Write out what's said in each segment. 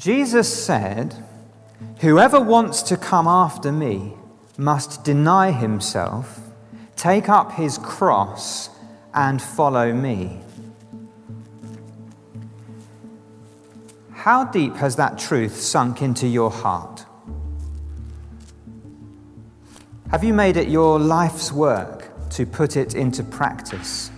Jesus said, Whoever wants to come after me must deny himself, take up his cross, and follow me. How deep has that truth sunk into your heart? Have you made it your life's work to put it into practice?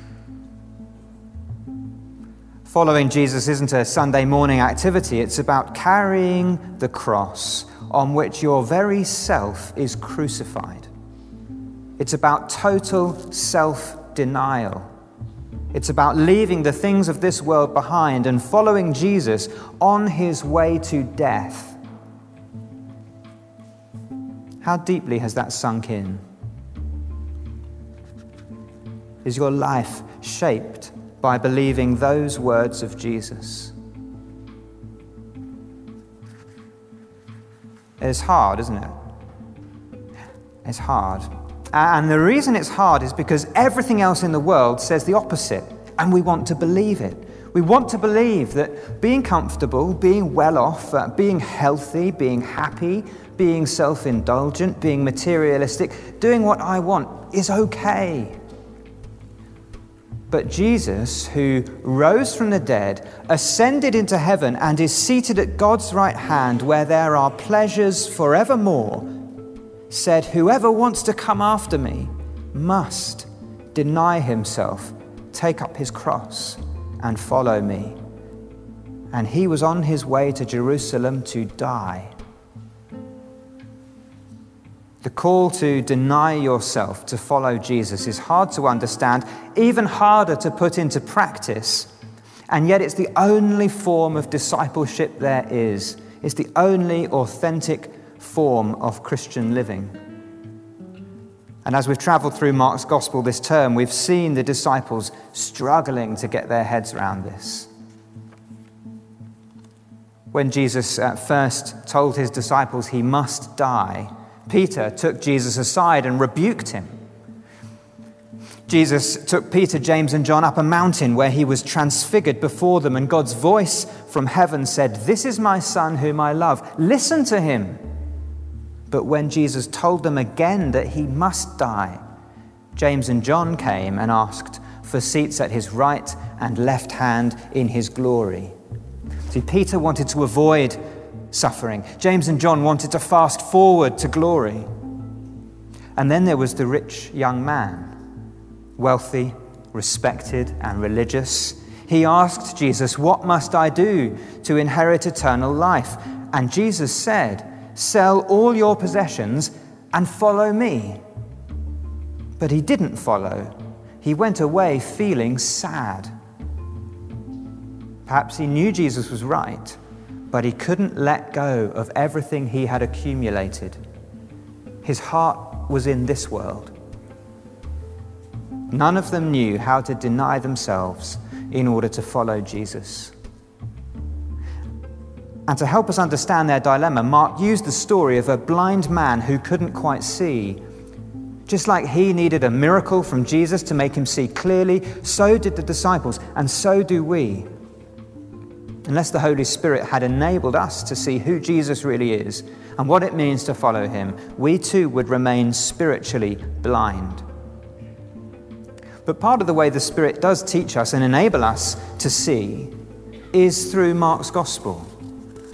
Following Jesus isn't a Sunday morning activity, it's about carrying the cross on which your very self is crucified. It's about total self denial. It's about leaving the things of this world behind and following Jesus on his way to death. How deeply has that sunk in? Is your life shaped by believing those words of Jesus? It's hard, isn't it? It's hard. And the reason it's hard is because everything else in the world says the opposite, and we want to believe it. We want to believe that being comfortable, being well off, uh, being healthy, being happy, being self indulgent, being materialistic, doing what I want is okay. But Jesus, who rose from the dead, ascended into heaven, and is seated at God's right hand where there are pleasures forevermore, said, Whoever wants to come after me must deny himself, take up his cross, and follow me. And he was on his way to Jerusalem to die the call to deny yourself to follow Jesus is hard to understand, even harder to put into practice, and yet it's the only form of discipleship there is. It's the only authentic form of Christian living. And as we've traveled through Mark's gospel this term, we've seen the disciples struggling to get their heads around this. When Jesus first told his disciples he must die, Peter took Jesus aside and rebuked him. Jesus took Peter, James, and John up a mountain where he was transfigured before them, and God's voice from heaven said, This is my son whom I love. Listen to him. But when Jesus told them again that he must die, James and John came and asked for seats at his right and left hand in his glory. See, Peter wanted to avoid suffering. James and John wanted to fast forward to glory. And then there was the rich young man, wealthy, respected, and religious. He asked Jesus, What must I do to inherit eternal life? And Jesus said, Sell all your possessions and follow me. But he didn't follow. He went away feeling sad. Perhaps he knew Jesus was right but he couldn't let go of everything he had accumulated. His heart was in this world. None of them knew how to deny themselves in order to follow Jesus. And to help us understand their dilemma, Mark used the story of a blind man who couldn't quite see. Just like he needed a miracle from Jesus to make him see clearly, so did the disciples, and so do we. Unless the Holy Spirit had enabled us to see who Jesus really is and what it means to follow him, we too would remain spiritually blind. But part of the way the Spirit does teach us and enable us to see is through Mark's gospel.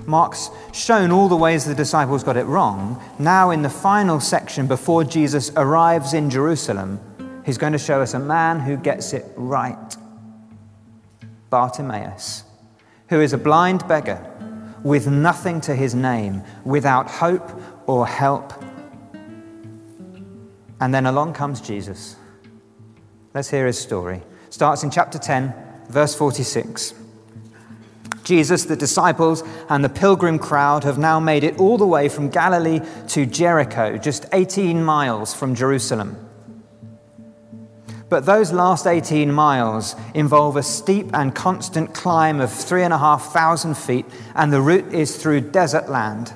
Mark's shown all the ways the disciples got it wrong. Now, in the final section, before Jesus arrives in Jerusalem, he's going to show us a man who gets it right Bartimaeus who is a blind beggar with nothing to his name, without hope or help. And then along comes Jesus. Let's hear his story. Starts in chapter 10, verse 46. Jesus, the disciples, and the pilgrim crowd have now made it all the way from Galilee to Jericho, just 18 miles from Jerusalem. But those last 18 miles involve a steep and constant climb of 3,500 feet, and the route is through desert land.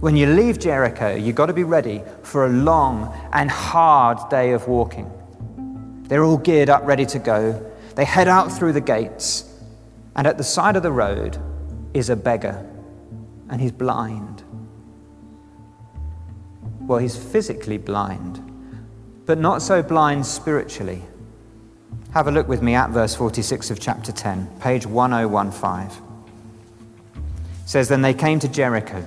When you leave Jericho, you've got to be ready for a long and hard day of walking. They're all geared up, ready to go. They head out through the gates, and at the side of the road is a beggar, and he's blind. Well, he's physically blind, but not so blind spiritually. Have a look with me at verse 46 of chapter 10, page 1015. It says, Then they came to Jericho.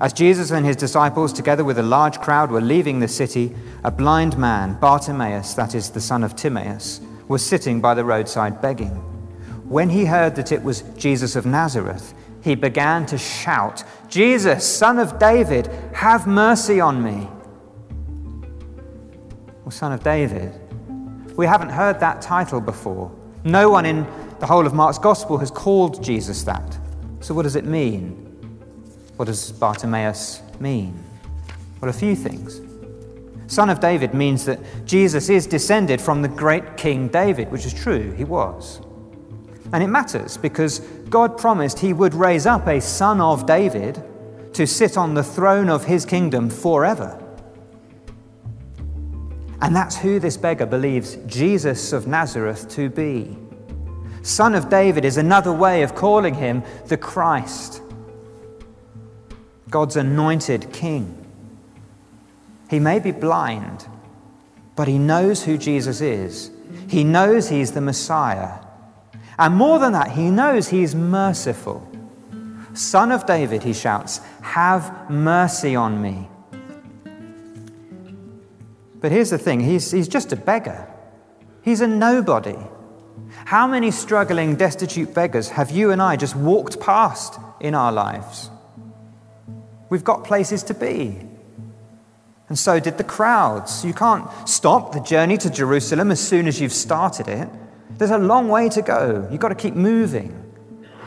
As Jesus and his disciples, together with a large crowd, were leaving the city, a blind man, Bartimaeus, that is the son of Timaeus, was sitting by the roadside begging. When he heard that it was Jesus of Nazareth, he began to shout, Jesus, son of David, have mercy on me. Well, son of David, we haven't heard that title before. No one in the whole of Mark's gospel has called Jesus that. So, what does it mean? What does Bartimaeus mean? Well, a few things. Son of David means that Jesus is descended from the great King David, which is true, he was. And it matters because God promised he would raise up a son of David to sit on the throne of his kingdom forever. And that's who this beggar believes Jesus of Nazareth to be. Son of David is another way of calling him the Christ, God's anointed king. He may be blind, but he knows who Jesus is. He knows he's the Messiah. And more than that, he knows he's merciful. Son of David, he shouts, have mercy on me. But here's the thing he's, he's just a beggar, he's a nobody. How many struggling, destitute beggars have you and I just walked past in our lives? We've got places to be. And so did the crowds. You can't stop the journey to Jerusalem as soon as you've started it. There's a long way to go. You've got to keep moving.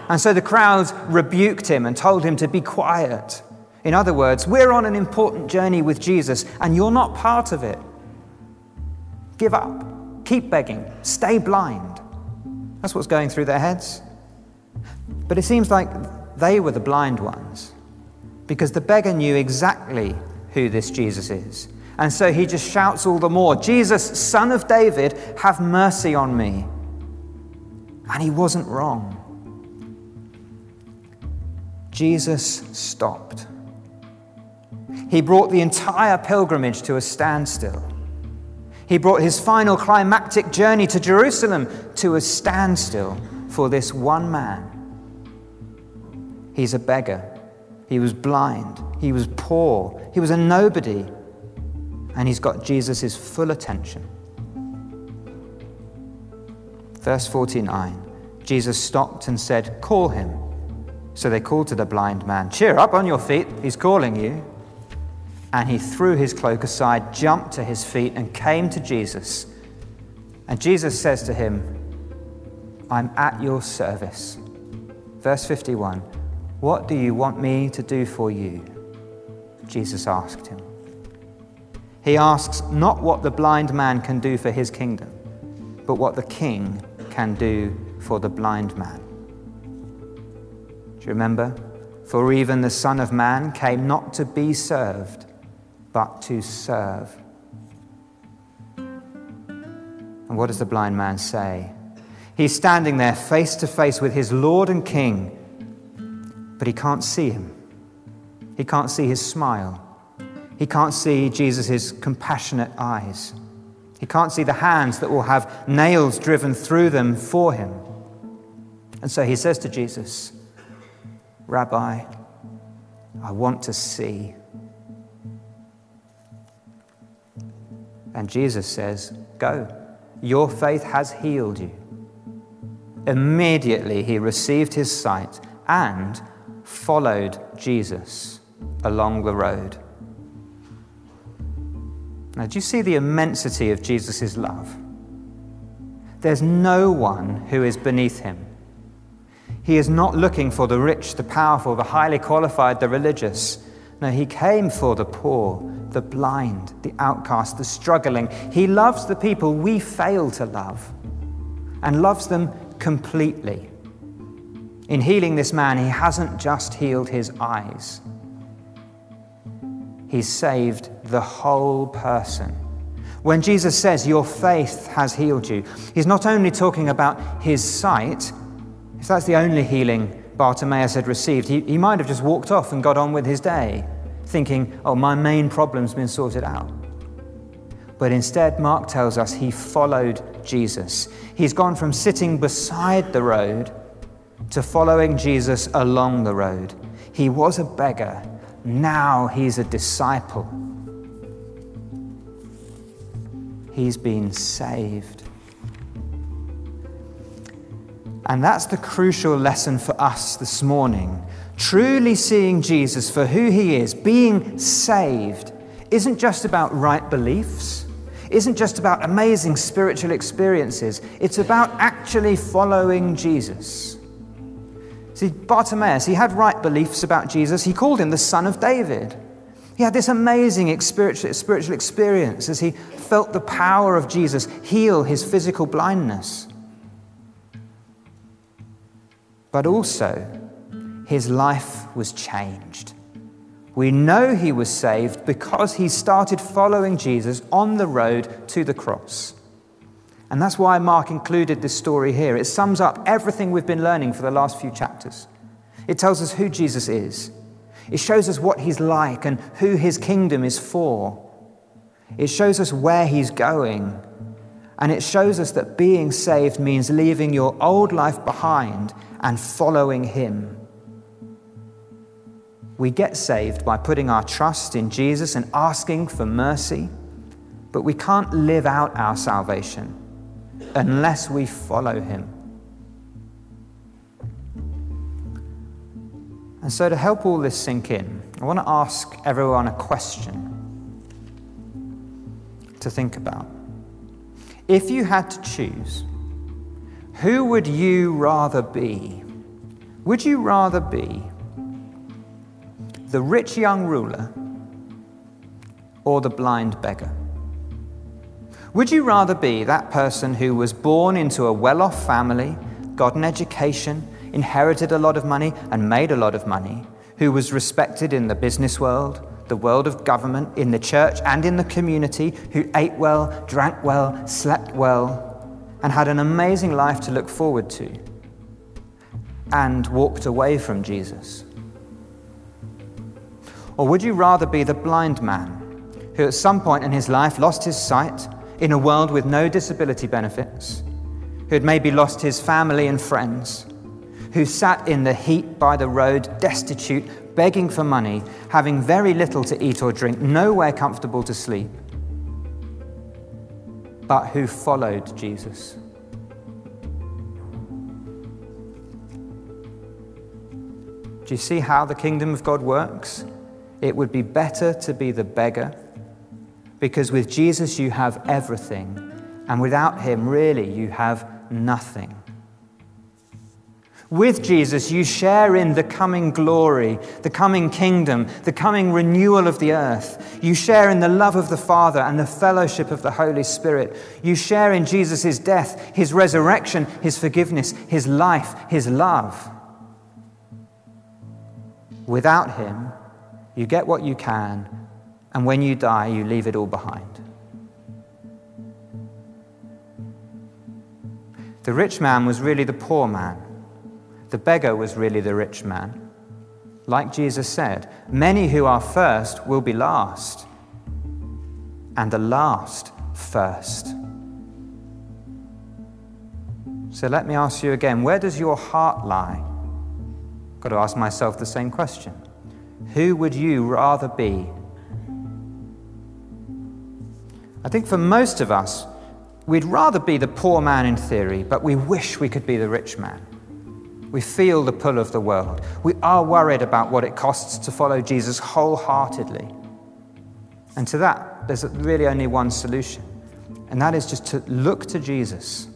And so the crowds rebuked him and told him to be quiet. In other words, we're on an important journey with Jesus and you're not part of it. Give up. Keep begging. Stay blind. That's what's going through their heads. But it seems like they were the blind ones because the beggar knew exactly who this Jesus is. And so he just shouts all the more Jesus, son of David, have mercy on me. And he wasn't wrong. Jesus stopped. He brought the entire pilgrimage to a standstill. He brought his final climactic journey to Jerusalem to a standstill for this one man. He's a beggar. He was blind. He was poor. He was a nobody. And he's got Jesus' full attention. Verse 49 Jesus stopped and said, Call him. So they called to the blind man, Cheer up on your feet, he's calling you. And he threw his cloak aside, jumped to his feet, and came to Jesus. And Jesus says to him, I'm at your service. Verse 51 What do you want me to do for you? Jesus asked him. He asks not what the blind man can do for his kingdom, but what the king can do for the blind man. Do you remember? For even the Son of Man came not to be served, but to serve. And what does the blind man say? He's standing there face to face with his Lord and King, but he can't see him. He can't see his smile. He can't see Jesus' compassionate eyes. He can't see the hands that will have nails driven through them for him. And so he says to Jesus, Rabbi, I want to see. And Jesus says, Go, your faith has healed you. Immediately he received his sight and followed Jesus along the road. Now, do you see the immensity of Jesus' love? There's no one who is beneath him. He is not looking for the rich, the powerful, the highly qualified, the religious. No, he came for the poor, the blind, the outcast, the struggling. He loves the people we fail to love and loves them completely. In healing this man, he hasn't just healed his eyes, he's saved the whole person. When Jesus says, Your faith has healed you, he's not only talking about his sight, if that's the only healing Bartimaeus had received, he, he might have just walked off and got on with his day, thinking, oh, my main problem's been sorted out. But instead, Mark tells us he followed Jesus. He's gone from sitting beside the road to following Jesus along the road. He was a beggar, now he's a disciple. He's been saved. And that's the crucial lesson for us this morning. Truly seeing Jesus for who he is, being saved, isn't just about right beliefs isn't just about amazing spiritual experiences, it's about actually following Jesus. See, Bartimaeus, he had right beliefs about Jesus. He called him the Son of David. He had this amazing spiritual, experience as he felt the power of Jesus heal his physical blindness. But also, his life was changed. We know he was saved because he started following Jesus on the road to the cross. And that's why Mark included this story here. It sums up everything we've been learning for the last few chapters. It tells us who Jesus is, it shows us what he's like and who his kingdom is for. It shows us where he's going. And it shows us that being saved means leaving your old life behind and following him. We get saved by putting our trust in Jesus and asking for mercy, but we can't live out our salvation unless we follow him. And so, to help all this sink in, I want to ask everyone a question to think about. If you had to choose, who would you rather be? Would you rather be the rich young ruler or the blind beggar? Would you rather be that person who was born into a well off family, got an education, inherited a lot of money, and made a lot of money, who was respected in the business world, the world of government, in the church, and in the community, who ate well, drank well, slept well, and had an amazing life to look forward to, and walked away from Jesus? Or would you rather be the blind man who at some point in his life lost his sight in a world with no disability benefits, who had maybe lost his family and friends, who sat in the heat by the road, destitute, begging for money, having very little to eat or drink, nowhere comfortable to sleep, but who followed Jesus? Do you see how the kingdom of God works? It would be better to be the beggar because with Jesus you have everything, and without him, really, you have nothing. With Jesus, you share in the coming glory, the coming kingdom, the coming renewal of the earth. You share in the love of the Father and the fellowship of the Holy Spirit. You share in Jesus' death, his resurrection, his forgiveness, his life, his love. Without him, you get what you can, and when you die, you leave it all behind. The rich man was really the poor man. The beggar was really the rich man. Like Jesus said, many who are first will be last, and the last first. So let me ask you again where does your heart lie? I've got to ask myself the same question. Who would you rather be? I think for most of us, we'd rather be the poor man in theory, but we wish we could be the rich man. We feel the pull of the world. We are worried about what it costs to follow Jesus wholeheartedly. And to that, there's really only one solution, and that is just to look to Jesus.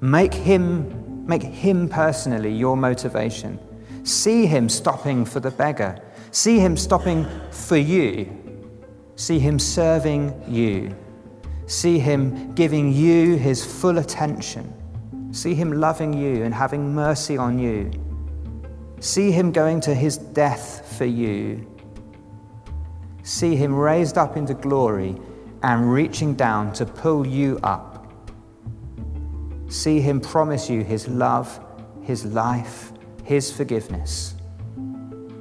Make him, make him personally your motivation. See him stopping for the beggar See Him stopping for you. See Him serving you. See Him giving you His full attention. See Him loving you and having mercy on you. See Him going to His death for you. See Him raised up into glory and reaching down to pull you up. See Him promise you His love, His life, His forgiveness. And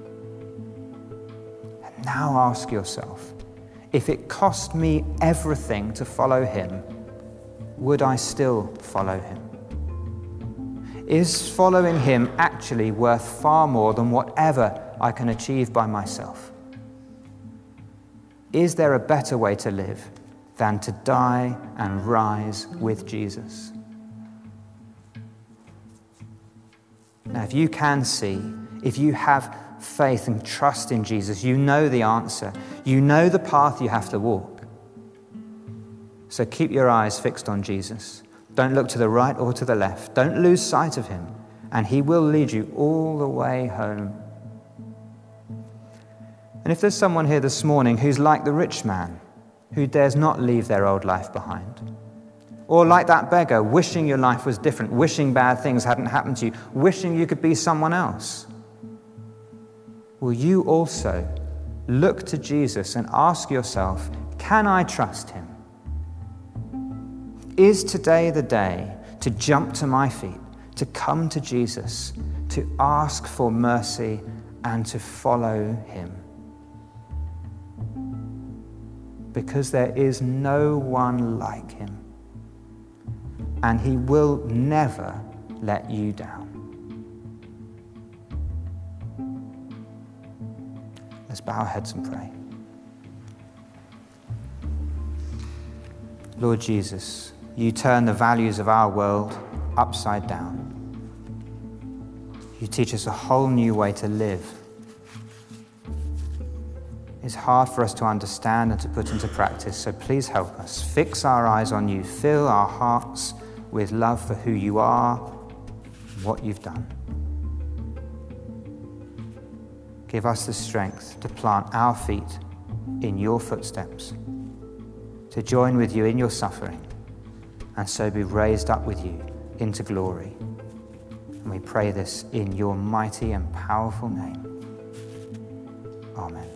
now ask yourself if it cost me everything to follow Him, would I still follow Him? Is following Him actually worth far more than whatever I can achieve by myself? Is there a better way to live than to die and rise with Jesus? Now, if you can see, if you have faith and trust in Jesus, you know the answer. You know the path you have to walk. So keep your eyes fixed on Jesus. Don't look to the right or to the left. Don't lose sight of him, and he will lead you all the way home. And if there's someone here this morning who's like the rich man, who dares not leave their old life behind, or like that beggar, wishing your life was different, wishing bad things hadn't happened to you, wishing you could be someone else, will you also look to Jesus and ask yourself, can I trust him? Is today the day to jump to my feet, to come to Jesus, to ask for mercy, and to follow him? Because there is no one like him, and he will never let you down. Let's bow our heads and pray. Lord Jesus, you turn the values of our world upside down. You teach us a whole new way to live. It's hard for us to understand and to put into practice, so please help us. Fix our eyes on you, fill our hearts with love for who you are, what you've done. Give us the strength to plant our feet in your footsteps, to join with you in your suffering and so be raised up with you into glory. And we pray this in your mighty and powerful name. Amen.